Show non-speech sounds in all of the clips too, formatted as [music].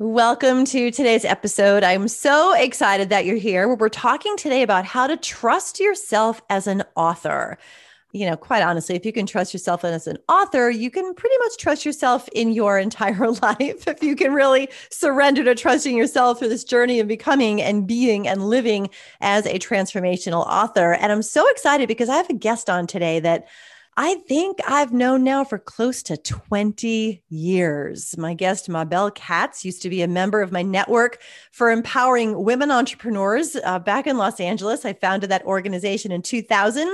Welcome to today's episode. I'm so excited that you're here. We're talking today about how to trust yourself as an author. You know, quite honestly, if you can trust yourself as an author, you can pretty much trust yourself in your [laughs] entire life. If you can really surrender to trusting yourself through this journey of becoming and being and living as a transformational author. And I'm so excited because I have a guest on today that I think I've known now for close to 20 years. My guest, Mabel Katz, used to be a member of my network for empowering women entrepreneurs uh, back in Los Angeles. I founded that organization in 2000.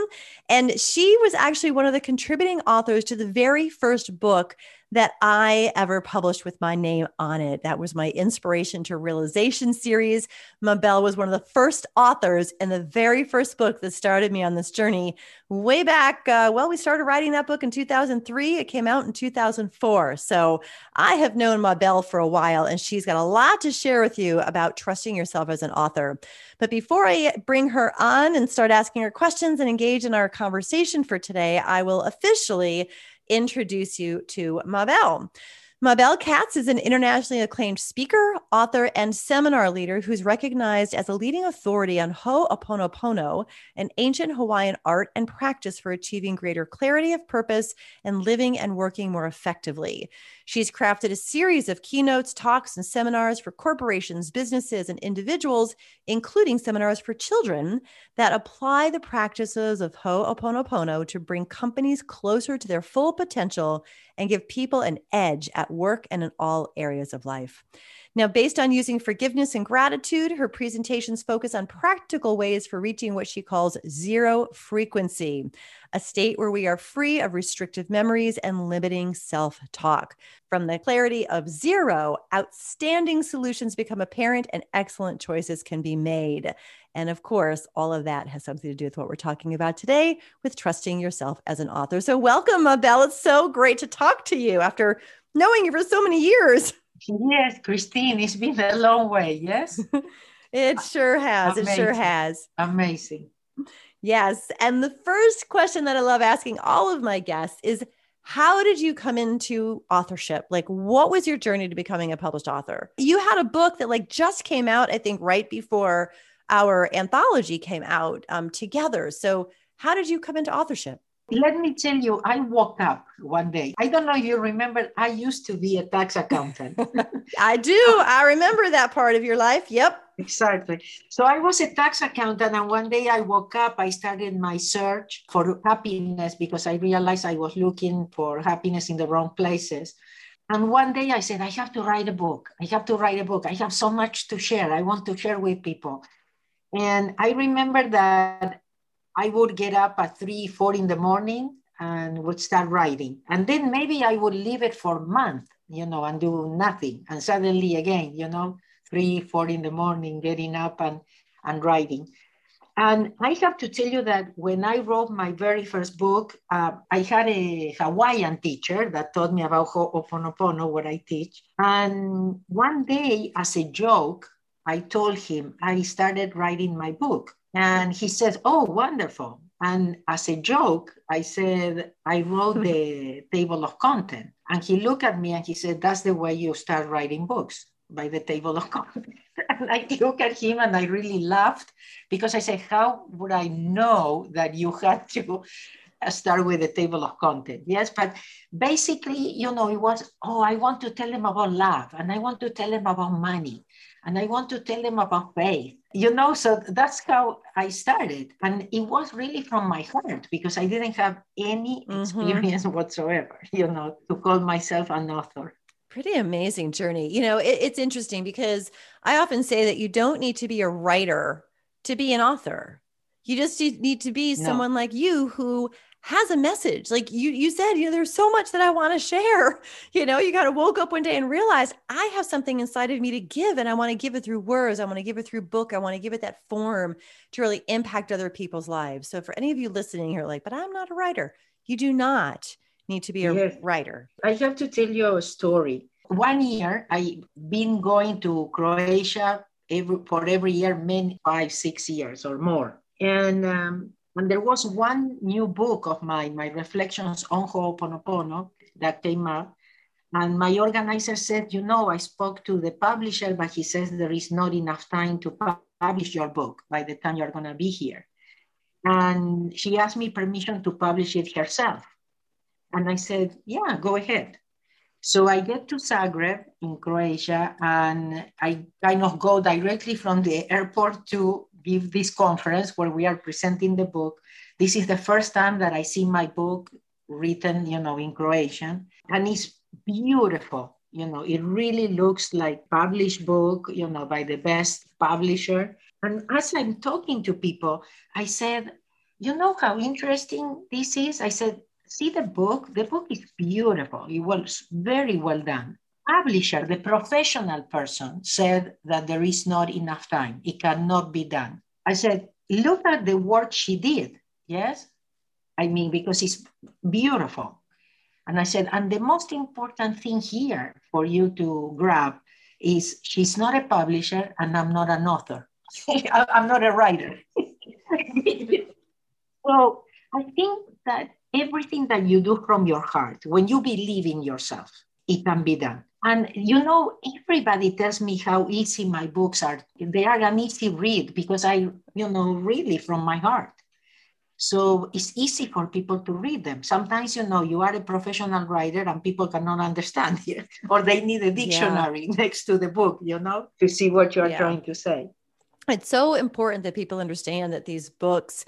And she was actually one of the contributing authors to the very first book that I ever published with my name on it. That was my Inspiration to Realization series. Mabel was one of the first authors in the very first book that started me on this journey way back. Uh, well, we started writing that book in 2003. It came out in 2004. So I have known Mabel for a while, and she's got a lot to share with you about trusting yourself as an author. But before I bring her on and start asking her questions and engage in our conversation for today, I will officially introduce you to Mabel. Mabel Katz is an internationally acclaimed speaker, author, and seminar leader who's recognized as a leading authority on Ho'oponopono, an ancient Hawaiian art and practice for achieving greater clarity of purpose and living and working more effectively. She's crafted a series of keynotes, talks, and seminars for corporations, businesses, and individuals, including seminars for children that apply the practices of Ho'oponopono to bring companies closer to their full potential and give people an edge at work and in all areas of life. Now, based on using forgiveness and gratitude, her presentations focus on practical ways for reaching what she calls zero frequency, a state where we are free of restrictive memories and limiting self talk. From the clarity of zero, outstanding solutions become apparent and excellent choices can be made. And of course, all of that has something to do with what we're talking about today with trusting yourself as an author. So, welcome, Mabel. It's so great to talk to you after knowing you for so many years. Yes, Christine, it's been a long way. Yes. [laughs] it sure has. Amazing. It sure has. Amazing. Yes. And the first question that I love asking all of my guests is how did you come into authorship? Like, what was your journey to becoming a published author? You had a book that, like, just came out, I think, right before our anthology came out um, together. So, how did you come into authorship? let me tell you, I woke up one day. I don't know if you remember, I used to be a tax accountant. [laughs] I do. I remember that part of your life. Yep. Exactly. So I was a tax accountant, and one day I woke up, I started my search for happiness because I realized I was looking for happiness in the wrong places. And one day I said, I have to write a book. I have to write a book. I have so much to share. I want to share with people. And I remember that I would get up at three, four in the morning and would start writing. And then maybe I would leave it for a month, you know, and do nothing. And suddenly again, you know, three, four in the morning, getting up and, and writing. And I have to tell you that when I wrote my very first book, uh, I had a Hawaiian teacher that taught me about Ho'oponopono, what I teach. And one day, as a joke, I told him I started writing my book. And he said, Oh, wonderful. And as a joke, I said, I wrote the [laughs] table of content. And he looked at me and he said, That's the way you start writing books by the table of content. [laughs] and I looked at him and I really laughed because I said, How would I know that you had to start with the table of content? Yes, but basically, you know, it was, Oh, I want to tell them about love and I want to tell them about money and I want to tell them about faith. You know, so that's how I started. And it was really from my heart because I didn't have any mm-hmm. experience [laughs] whatsoever, you know, to call myself an author. Pretty amazing journey. You know, it, it's interesting because I often say that you don't need to be a writer to be an author. You just need to be no. someone like you who has a message. Like you you said, you know, there's so much that I want to share. [laughs] You know, you kind of woke up one day and realized I have something inside of me to give and I want to give it through words. I want to give it through book. I want to give it that form to really impact other people's lives. So for any of you listening here like, but I'm not a writer. You do not need to be a yes. writer. I have to tell you a story. One year I've been going to Croatia every, for every year, many five, six years or more. And um, and there was one new book of mine, my reflections on Ho'oponopono, that came out. And my organizer said, you know, I spoke to the publisher, but he says there is not enough time to publish your book by the time you're going to be here. And she asked me permission to publish it herself. And I said, yeah, go ahead. So I get to Zagreb in Croatia and I kind of go directly from the airport to give this conference where we are presenting the book. This is the first time that I see my book written, you know, in Croatian, and it's beautiful. You know, it really looks like published book, you know, by the best publisher. And as I'm talking to people, I said, you know how interesting this is? I said, see the book? The book is beautiful. It was very well done publisher, the professional person, said that there is not enough time. It cannot be done. I said, look at the work she did. Yes. I mean, because it's beautiful. And I said, and the most important thing here for you to grab is she's not a publisher and I'm not an author. [laughs] I'm not a writer. [laughs] so I think that everything that you do from your heart, when you believe in yourself, it can be done. And you know, everybody tells me how easy my books are. They are an easy read because I, you know, really from my heart. So it's easy for people to read them. Sometimes, you know, you are a professional writer and people cannot understand [laughs] it, or they need a dictionary yeah. next to the book, you know, to see what you are yeah. trying to say. It's so important that people understand that these books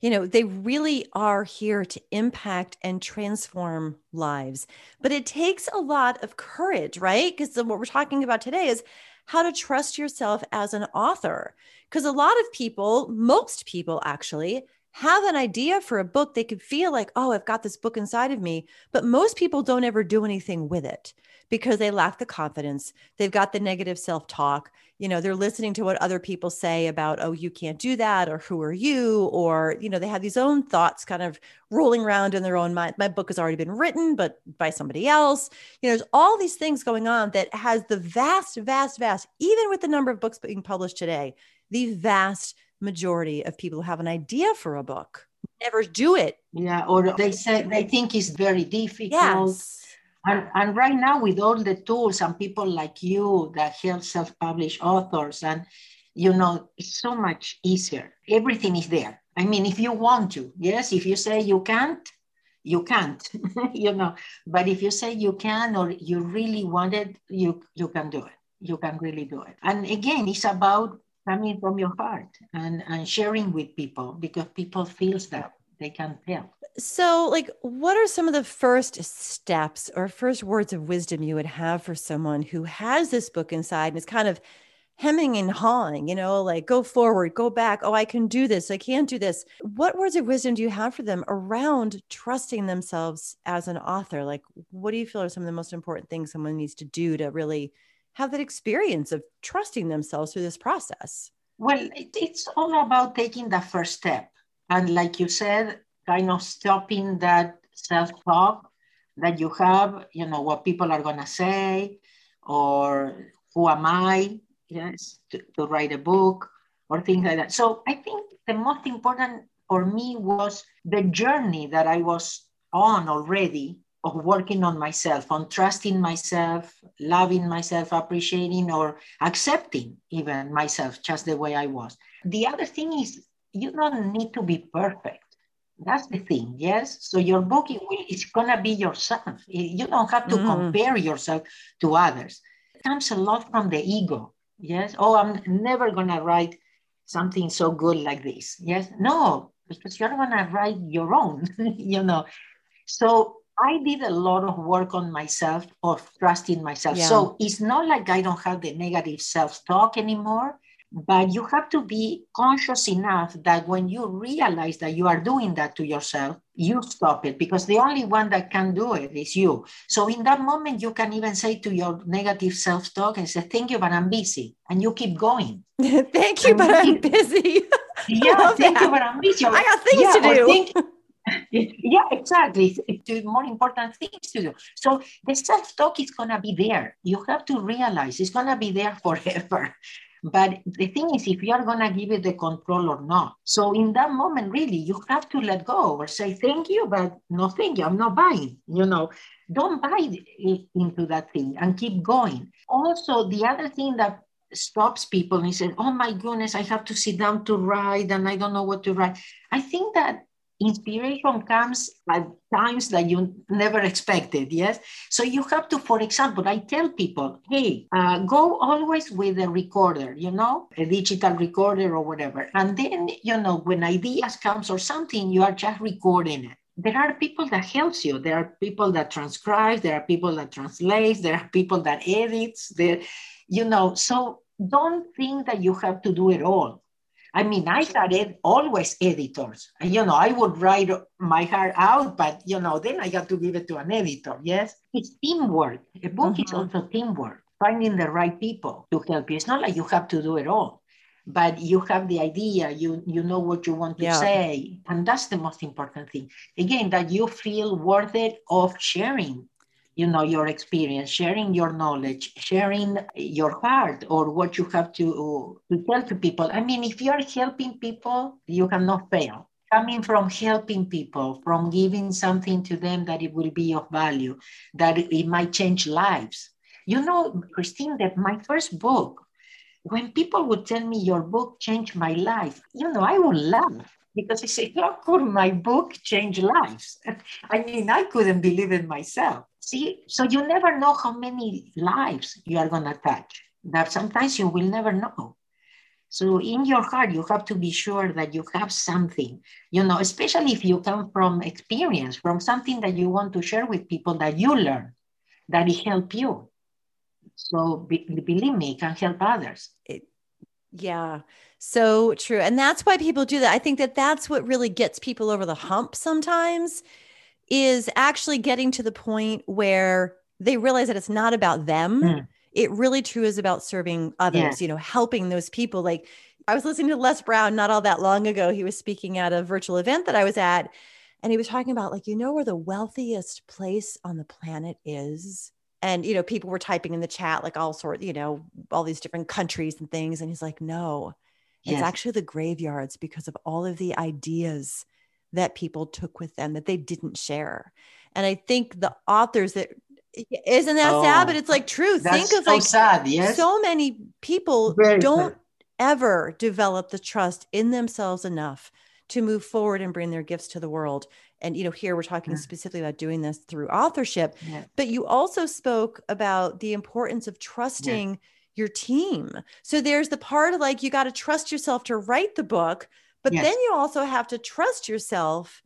you know, they really are here to impact and transform lives. But it takes a lot of courage, right? Because what we're talking about today is how to trust yourself as an author. Because a lot of people, most people actually, have an idea for a book. They could feel like, oh, I've got this book inside of me. But most people don't ever do anything with it because they lack the confidence. They've got the negative self talk. You know, they're listening to what other people say about, oh, you can't do that, or who are you? Or, you know, they have these own thoughts kind of rolling around in their own mind. My book has already been written, but by somebody else. You know, there's all these things going on that has the vast, vast, vast, even with the number of books being published today, the vast majority of people who have an idea for a book never do it. Yeah, or they say they think it's very difficult. Yes and, and right now, with all the tools and people like you that help self-published authors, and you know, it's so much easier. Everything is there. I mean, if you want to, yes. If you say you can't, you can't, [laughs] you know. But if you say you can or you really want it, you you can do it. You can really do it. And again, it's about coming from your heart and, and sharing with people because people feels that they can tell. So, like, what are some of the first steps or first words of wisdom you would have for someone who has this book inside and is kind of hemming and hawing, you know, like go forward, go back. Oh, I can do this. I can't do this. What words of wisdom do you have for them around trusting themselves as an author? Like, what do you feel are some of the most important things someone needs to do to really have that experience of trusting themselves through this process? Well, it's all about taking the first step. And like you said, kind of stopping that self-talk that you have, you know, what people are gonna say, or who am I, yes, to, to write a book or things like that. So I think the most important for me was the journey that I was on already of working on myself, on trusting myself, loving myself, appreciating or accepting even myself just the way I was. The other thing is you don't need to be perfect. That's the thing, yes. So your book is gonna be yourself. You don't have to mm. compare yourself to others. It comes a lot from the ego. Yes. Oh, I'm never gonna write something so good like this. Yes. No, because you're gonna write your own. [laughs] you know. So I did a lot of work on myself of trusting myself. Yeah. So it's not like I don't have the negative self-talk anymore, but you have to be conscious enough that when you realize that you are doing that to yourself, you stop it because the only one that can do it is you. So in that moment, you can even say to your negative self talk and say, Thank you, but I'm busy. And you keep going. [laughs] thank you, but I'm busy. [laughs] yeah, thank that. you, but I'm busy. I got things yeah, to do. Think, [laughs] yeah, exactly. It's more important things to do. So the self talk is going to be there. You have to realize it's going to be there forever. But the thing is, if you are going to give it the control or not. So in that moment, really, you have to let go or say, thank you, but no, thank you. I'm not buying. You know, don't buy into that thing and keep going. Also, the other thing that stops people says, oh my goodness, I have to sit down to write and I don't know what to write. I think that inspiration comes at times that you never expected yes? So you have to for example i tell people hey uh, go always with a recorder you know a digital recorder or whatever. And then you know when ideas comes or something you are just recording it. There are people that helps you. There are people that transcribe there are people that translate there are people that edits there you know. So don't think that you have to do it all I mean, I had ed- always editors. And, you know, I would write my heart out, but, you know, then I got to give it to an editor. Yes. It's teamwork. A book is mm-hmm. also teamwork, finding the right people to help you. It's not like you have to do it all, but you have the idea, you, you know what you want to yeah. say. And that's the most important thing. Again, that you feel worth it of sharing you know your experience sharing your knowledge sharing your heart or what you have to, to tell to people. I mean if you are helping people you cannot fail. Coming from helping people from giving something to them that it will be of value that it might change lives. You know christine that my first book when people would tell me your book changed my life you know i would laugh because I say, how could my book change lives? [laughs] I mean, I couldn't believe it myself. See, so you never know how many lives you are going to touch. That sometimes you will never know. So in your heart, you have to be sure that you have something, you know, especially if you come from experience, from something that you want to share with people that you learn, that it help you. So be, believe me, it can help others. It, yeah, so true. And that's why people do that. I think that that's what really gets people over the hump sometimes is actually getting to the point where they realize that it's not about them. Mm. It really true is about serving others, yeah. you know, helping those people. Like I was listening to Les Brown not all that long ago. He was speaking at a virtual event that I was at, and he was talking about, like, you know, where the wealthiest place on the planet is? And, you know, people were typing in the chat, like all sort, you know, all these different countries and things. And he's like, no, yes. it's actually the graveyards because of all of the ideas that people took with them that they didn't share. And I think the authors that isn't that oh, sad, but oh, it's like true. Think of so like sad, yes? so many people Very don't sad. ever develop the trust in themselves enough to move forward and bring their gifts to the world. And you know, here we're talking yeah. specifically about doing this through authorship, yeah. but you also spoke about the importance of trusting yeah. your team. So there's the part of like you got to trust yourself to write the book, but yes. then you also have to trust yourself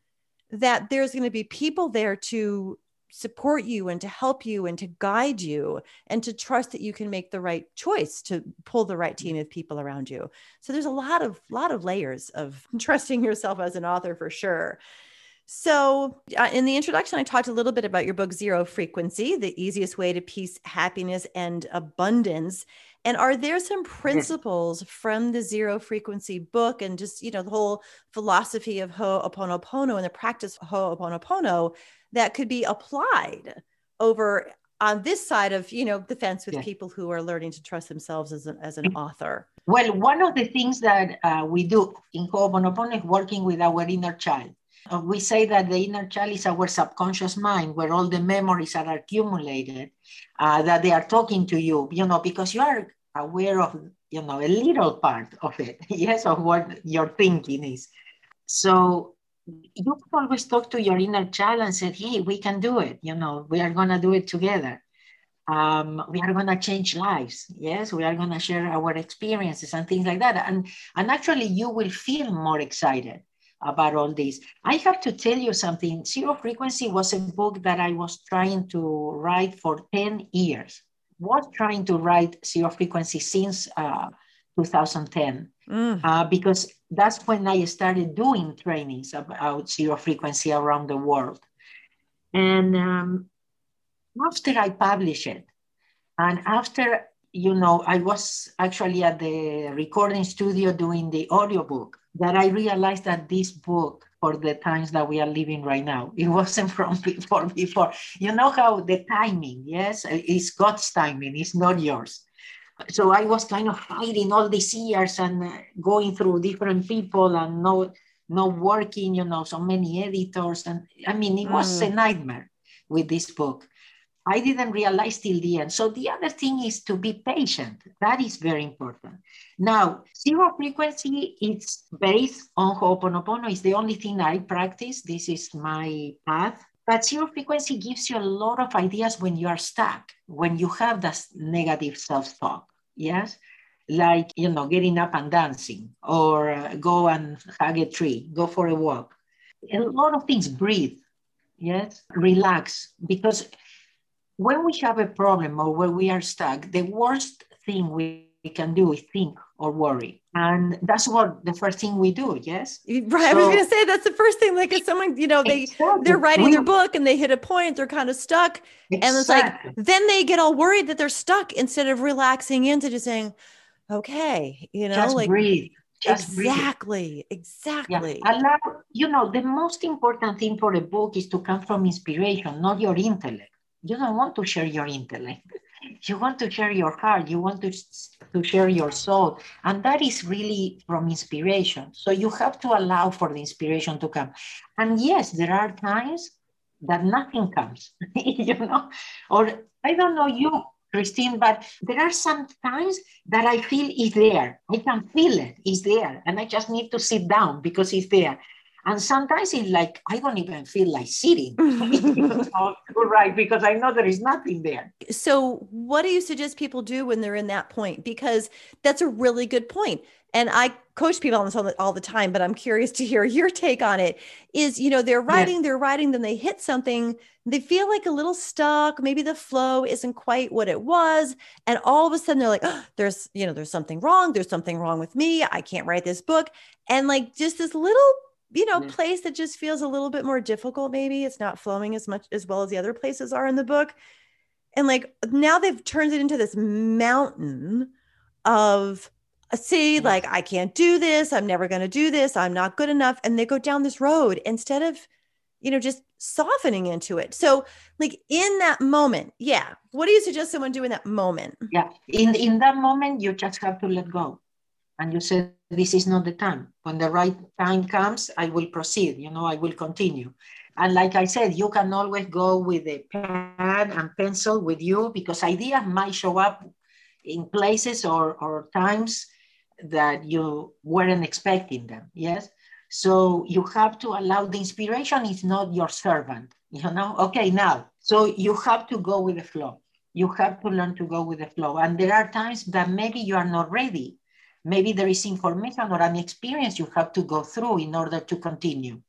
that there's going to be people there to support you and to help you and to guide you and to trust that you can make the right choice to pull the right team of people around you. So there's a lot of lot of layers of [laughs] trusting yourself as an author for sure. So, uh, in the introduction, I talked a little bit about your book, Zero Frequency, the easiest way to peace, happiness, and abundance. And are there some principles from the zero frequency book and just, you know, the whole philosophy of Ho'oponopono and the practice of Ho'oponopono that could be applied over on this side of, you know, the fence with people who are learning to trust themselves as, a, as an author? Well, one of the things that uh, we do in Ho'oponopono is working with our inner child. Uh, we say that the inner child is our subconscious mind where all the memories are accumulated, uh, that they are talking to you, you know, because you are aware of, you know, a little part of it, [laughs] yes, of what your thinking is. So you can always talk to your inner child and say, hey, we can do it, you know, we are going to do it together. Um, we are going to change lives. Yes, we are going to share our experiences and things like that. And, and actually, you will feel more excited about all this. I have to tell you something. Zero Frequency was a book that I was trying to write for 10 years. Was trying to write Zero Frequency since uh, 2010 mm. uh, because that's when I started doing trainings about zero frequency around the world. And um, after I published it, and after, you know, I was actually at the recording studio doing the audiobook, that I realized that this book for the times that we are living right now. It wasn't [laughs] from before before. You know how the timing, yes, it's God's timing, it's not yours. So I was kind of fighting all these years and going through different people and not not working, you know, so many editors. And I mean, it was mm. a nightmare with this book. I didn't realize till the end. So the other thing is to be patient. That is very important. Now, zero frequency is based on Ho'oponopono. It's the only thing I practice. This is my path. But zero frequency gives you a lot of ideas when you are stuck, when you have that negative self-talk. Yes, like you know, getting up and dancing, or uh, go and hug a tree, go for a walk. A lot of things. Breathe. Yes, relax because when we have a problem or when we are stuck, the worst thing we can do is think or worry. And that's what the first thing we do, yes? Right. So, I was gonna say that's the first thing. Like if someone, you know, they exactly. they're writing their book and they hit a point, they're kind of stuck. Exactly. And it's like then they get all worried that they're stuck instead of relaxing into just saying, okay, you know, just like breathe. Just exactly, breathe. exactly. Yeah. Allow, you know, the most important thing for a book is to come from inspiration, not your intellect you don't want to share your intellect you want to share your heart you want to, to share your soul and that is really from inspiration. So you have to allow for the inspiration to come. And yes there are times that nothing comes [laughs] you know? Or i don't know you christine but there are some times that i feel is there. I can feel it is there and i just need to sit down because it's there and sometimes it's like, I don't even feel like sitting. [laughs] [laughs] Oh, right, because I know there is nothing there. So, what do you suggest people do when they're in that point? Because that's a really good point. And I coach people on this all the, all the time, but I'm curious to hear [laughs] your take on it. Is, you know, they're writing, they're writing, then they hit something, they feel like a little stuck. Maybe the flow isn't quite what it was. And all of a sudden they're like, oh, there's, you know, there's something wrong. There's something wrong with me. I can't write this book. And like just this little you know, place that just feels a little bit more difficult. Maybe it's not flowing as much as well as the other places are in the book. And like now they've turned it into this mountain of uh, see, like I can't do this. I'm never going to do this. I'm not good enough. And they go down this road instead of, you know, just softening into it. So, like in that moment, yeah. What do you suggest someone do in that moment? Yeah, in in that moment, you just have to let go and you said this is not the time. When the right time comes i will proceed you know i will continue. And like i said you can always go with a pen and pencil with you because ideas might show up in places or, or times that you weren't expecting them yes? So you have to allow the inspiration is not your servant you know? Okay now so you have to go with the flow. You have to learn to go with the flow. And there are times that maybe you are not ready Maybe there is information or an experience you have to go through in order to continue.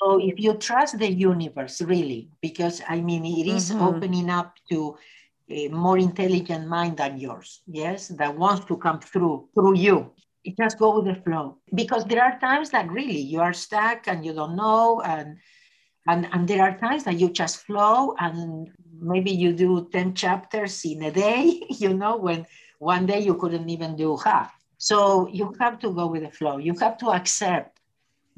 So if you trust the universe, really, because I mean, it is mm-hmm. opening up to a more intelligent mind than yours, yes, that wants to come through through you. It just go with the flow. Because there are times that really you are stuck and you don't know, and and and there are times that you just flow and maybe you do 10 chapters in a day, [laughs] you know, when one day you couldn't even do half. So you have to go with the flow. You have to accept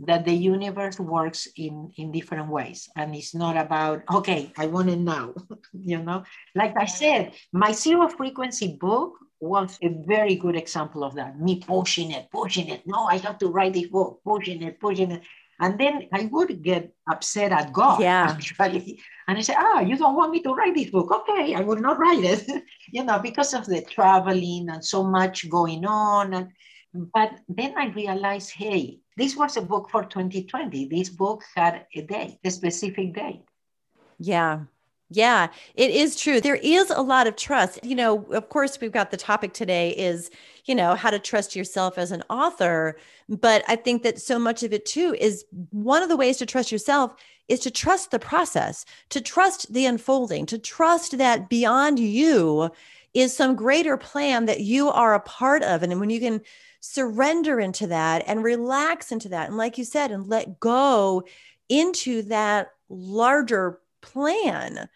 that the universe works in, in different ways. And it's not about, okay, I want it now. [laughs] you know, like I said, my zero frequency book was a very good example of that. Me pushing it, pushing it. No, I have to write this book, pushing it, pushing it. And then I would get upset at God. Yeah. [laughs] Actually. And I say, ah, you don't want me to write this book. Okay, I will not write it. [laughs] you know, because of the traveling and so much going on. And but then I realized, hey, this was a book for 2020. This book had a date, a specific date. Yeah. Yeah, it is true. There is a lot of trust. You know, of course, we've got the topic today is, you know, how to trust yourself as an author. But I think that so much of it too is one of the ways to trust yourself is to trust the process, to trust the unfolding, to trust that beyond you is some greater plan that you are a part of. And when you can surrender into that and relax into that, and like you said, and let go into that larger plan,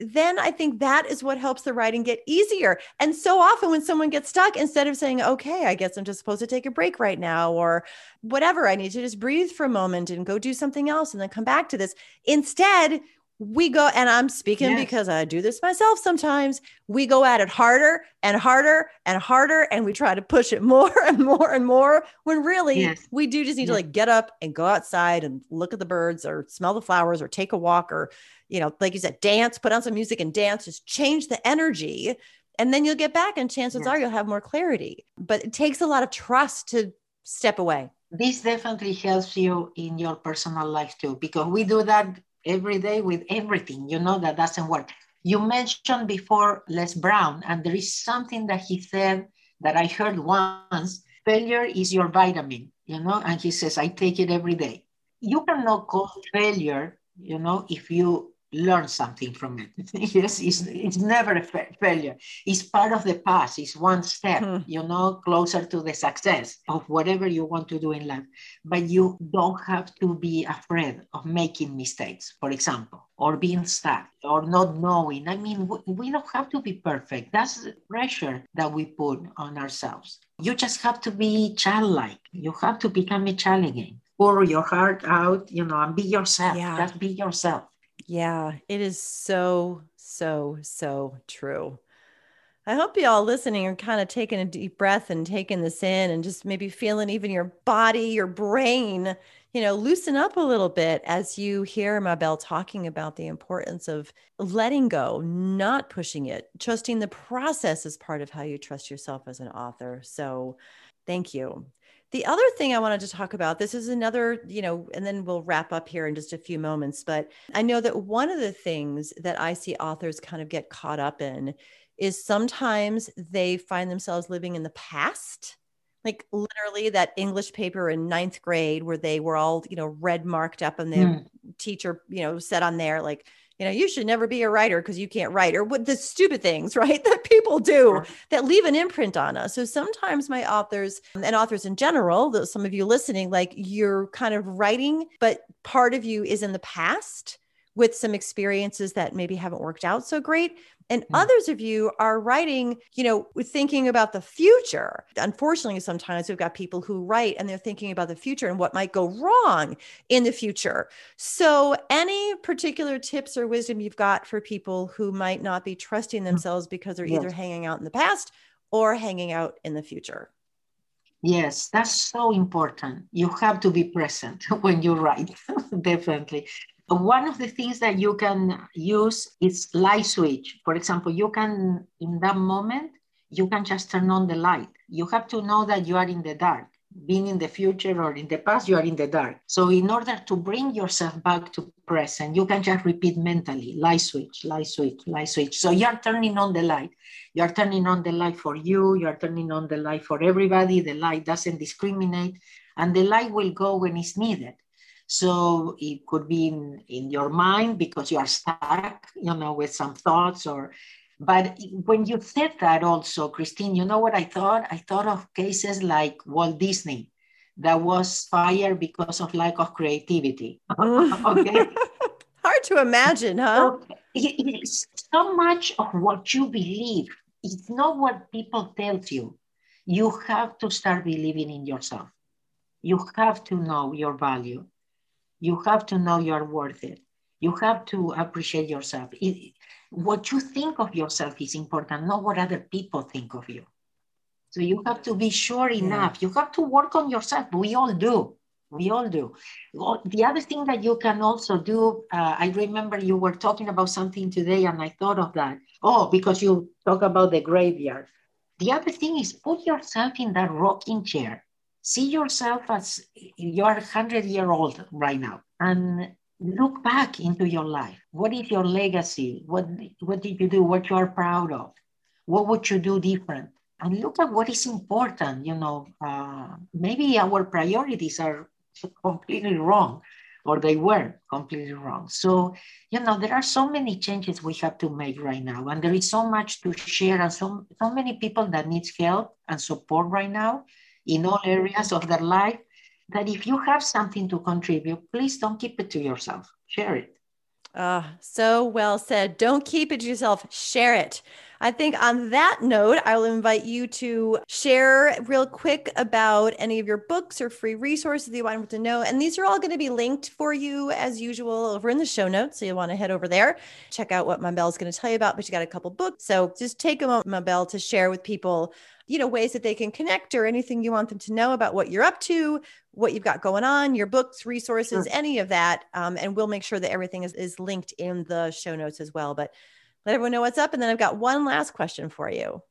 then I think that is what helps the writing get easier. And so often when someone gets stuck, instead of saying, okay, I guess I'm just supposed to take a break right now, or whatever, I need to just breathe for a moment and go do something else and then come back to this. Instead, we go, and I'm speaking yes. because I do this myself sometimes. We go at it harder and harder and harder, and we try to push it [laughs] more and more and more. When really, yes. we do just need yes. to like get up and go outside and look at the birds or smell the flowers or take a walk or, you know, like you said, dance, put on some music and dance, just change the energy. And then you'll get back, and chances are you'll have more clarity. But it takes a lot of trust to step away. This definitely helps you in your personal life too, because we do that every day with everything. You know that doesn't work. You mentioned before Les Brown, and there is something that he said that I heard once failure is your vitamin, you know, and he says, I take it every day. You cannot call failure, you know, if you learn something from it. [laughs] yes, it's, it's never a fa- failure. It's part of the past. It's one step, hmm. you know, closer to the success of whatever you want to do in life. But you don't have to be afraid of making mistakes, for example, or being stuck or not knowing. I mean, we, we don't have to be perfect. That's the pressure that we put on ourselves. You just have to be childlike. You have to become a child again. Pour your heart out, you know, and be yourself. Yeah. Just be yourself yeah, it is so, so, so true. I hope you all listening are kind of taking a deep breath and taking this in and just maybe feeling even your body, your brain, you know, loosen up a little bit as you hear Mabel talking about the importance of letting go, not pushing it, trusting the process is part of how you trust yourself as an author. So thank you. The other thing I wanted to talk about, this is another, you know, and then we'll wrap up here in just a few moments. But I know that one of the things that I see authors kind of get caught up in is sometimes they find themselves living in the past. Like literally that English paper in ninth grade where they were all, you know, red marked up and the mm. teacher, you know, said on there, like, you know, you should never be a writer because you can't write, or what the stupid things, [laughs] right, that people do that leave an imprint on us. So sometimes my authors and authors in general, some of you listening, like you're kind of writing, but part of you is in the past with some experiences that maybe haven't worked out so great and mm. others of you are writing you know thinking about the future unfortunately sometimes we've got people who write and they're thinking about the future and what might go wrong in the future so any particular tips or wisdom you've got for people who might not be trusting mm. themselves because they're yes. either hanging out in the past or hanging out in the future Yes, that's so important. You have to be present [laughs] when you write, [laughs] definitely. One of the things that you can use is light switch. For example, you can, in that moment, you can just turn on the light. You have to know that you are in the dark. Being in the future or in the past, you are in the dark. So, in order to bring yourself back to present, you can just repeat mentally light switch, light switch, light switch. So, you are turning on the light. You are turning on the light for you. You are turning on the light for everybody. The light doesn't discriminate, and the light will go when it's needed. So it could be in, in your mind because you are stuck, you know, with some thoughts or, but when you said that also, Christine, you know what I thought? I thought of cases like Walt Disney that was fired because of lack of creativity. Oh. [laughs] okay. [laughs] Hard to imagine, huh? So, it's so much of what you believe. It's not what people tell you. You have to start believing in yourself. You have to know your value. You have to know you're worth it. You have to appreciate yourself. It, what you think of yourself is important, not what other people think of you. So you have to be sure enough. Yeah. You have to work on yourself. We all do. We all do. The other thing that you can also do, uh, I remember you were talking about something today and I thought of that. Oh, because you talk about the graveyard. The other thing is put yourself in that rocking chair see yourself as you are 100 year old right now and look back into your life. What is your legacy? What what did you do? What you are proud of? What would you do different? And look at what is important you know uh, maybe our priorities are completely wrong or they were completely wrong. So, you know, there are so many changes we have to make right now, and there is so much to share, and so, so many people that needs help and support right now in all areas of their life that if you have something to contribute, please don't keep it to yourself. Share it. Uh, so well said. Don't keep it to yourself, share it. I think on that note, I will invite you to share real quick about any of your books or free resources that you want to know. And these are all going to be linked for you as usual over in the show notes. So you'll want to head over there, check out what Mabel is going to tell you about. But you got a couple books. So just take a moment, Mabel, to share with people you know ways that they can connect or anything you want them to know about what you're up to what you've got going on your books resources sure. any of that um, and we'll make sure that everything is, is linked in the show notes as well but let everyone know what's up. And then I've got one last question for you.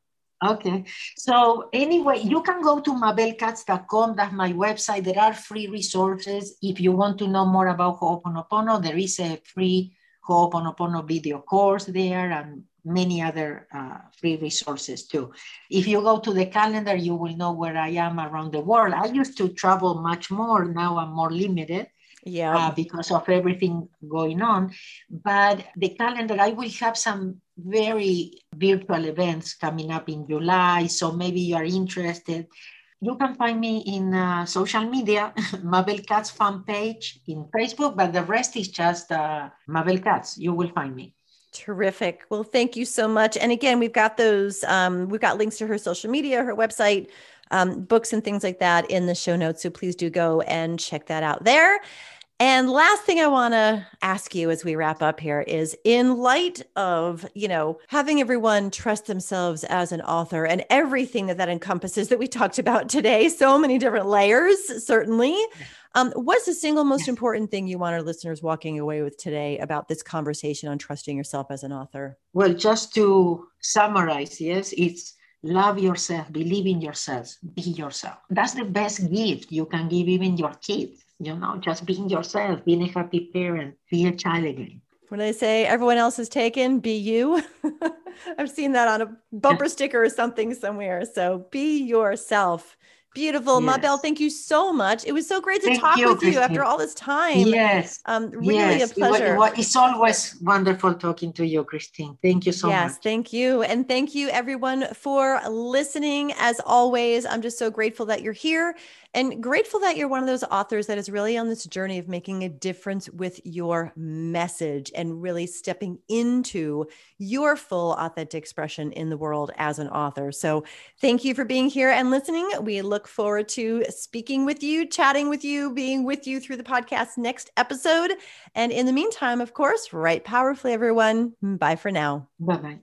Okay. So anyway, you can go to mabelkatz.com. That's my website. There are free resources. If you want to know more about Ho'oponopono, there is a free Ho'oponopono video course there and many other uh, free resources too. If you go to the calendar, you will know where I am around the world. I used to travel much more. Now I'm more limited yeah. uh, because of everything going on. But the calendar i will have some very virtual events coming up in july so maybe you are interested. You can find me in uh, social media [laughs] mabel katz fan page in facebook but the rest is just uh, mabel katz. You will find me. Terrific. Well, thank you so much. And again, we've got those, um, we've got links to her social media, her website, um, books, and things like that in the show notes. So please do go and check that out there. And last thing I want to ask you as we wrap up here is in light of, you know, having everyone trust themselves as an author and everything that that encompasses that we talked about today, so many different layers, certainly. Um, what's the single most important thing you want our listeners walking away with today about this conversation on trusting yourself as an author? Well, just to summarize, yes, it's love yourself, believe in yourself, be yourself. That's the best gift you can give even your kids you know, just being yourself, being a happy parent, be a child again. When they say everyone else is taken, be you. [laughs] I've seen that on a bumper sticker or something somewhere. So be yourself. Beautiful. Yes. Mabel, thank you so much. It was so great to thank talk you, with Christine. you after all this time. Yes. Um, really yes. a pleasure. It was, it's always wonderful talking to you, Christine. Thank you so yes, much. Yes, thank you. And thank you everyone for listening. As always, I'm just so grateful that you're here and grateful that you're one of those authors that is really on this journey of making a difference with your message and really stepping into your full authentic expression in the world as an author. So, thank you for being here and listening. We look forward to speaking with you, chatting with you, being with you through the podcast next episode. And in the meantime, of course, write powerfully, everyone. Bye for now. Bye bye.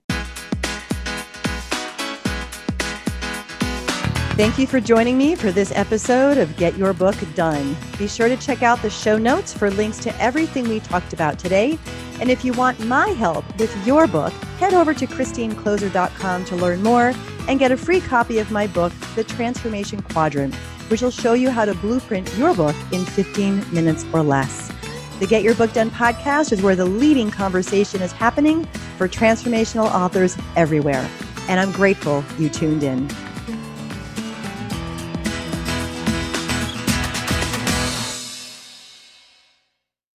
Thank you for joining me for this episode of Get Your Book Done. Be sure to check out the show notes for links to everything we talked about today. And if you want my help with your book, head over to ChristineKloser.com to learn more and get a free copy of my book, The Transformation Quadrant, which will show you how to blueprint your book in 15 minutes or less. The Get Your Book Done podcast is where the leading conversation is happening for transformational authors everywhere. And I'm grateful you tuned in.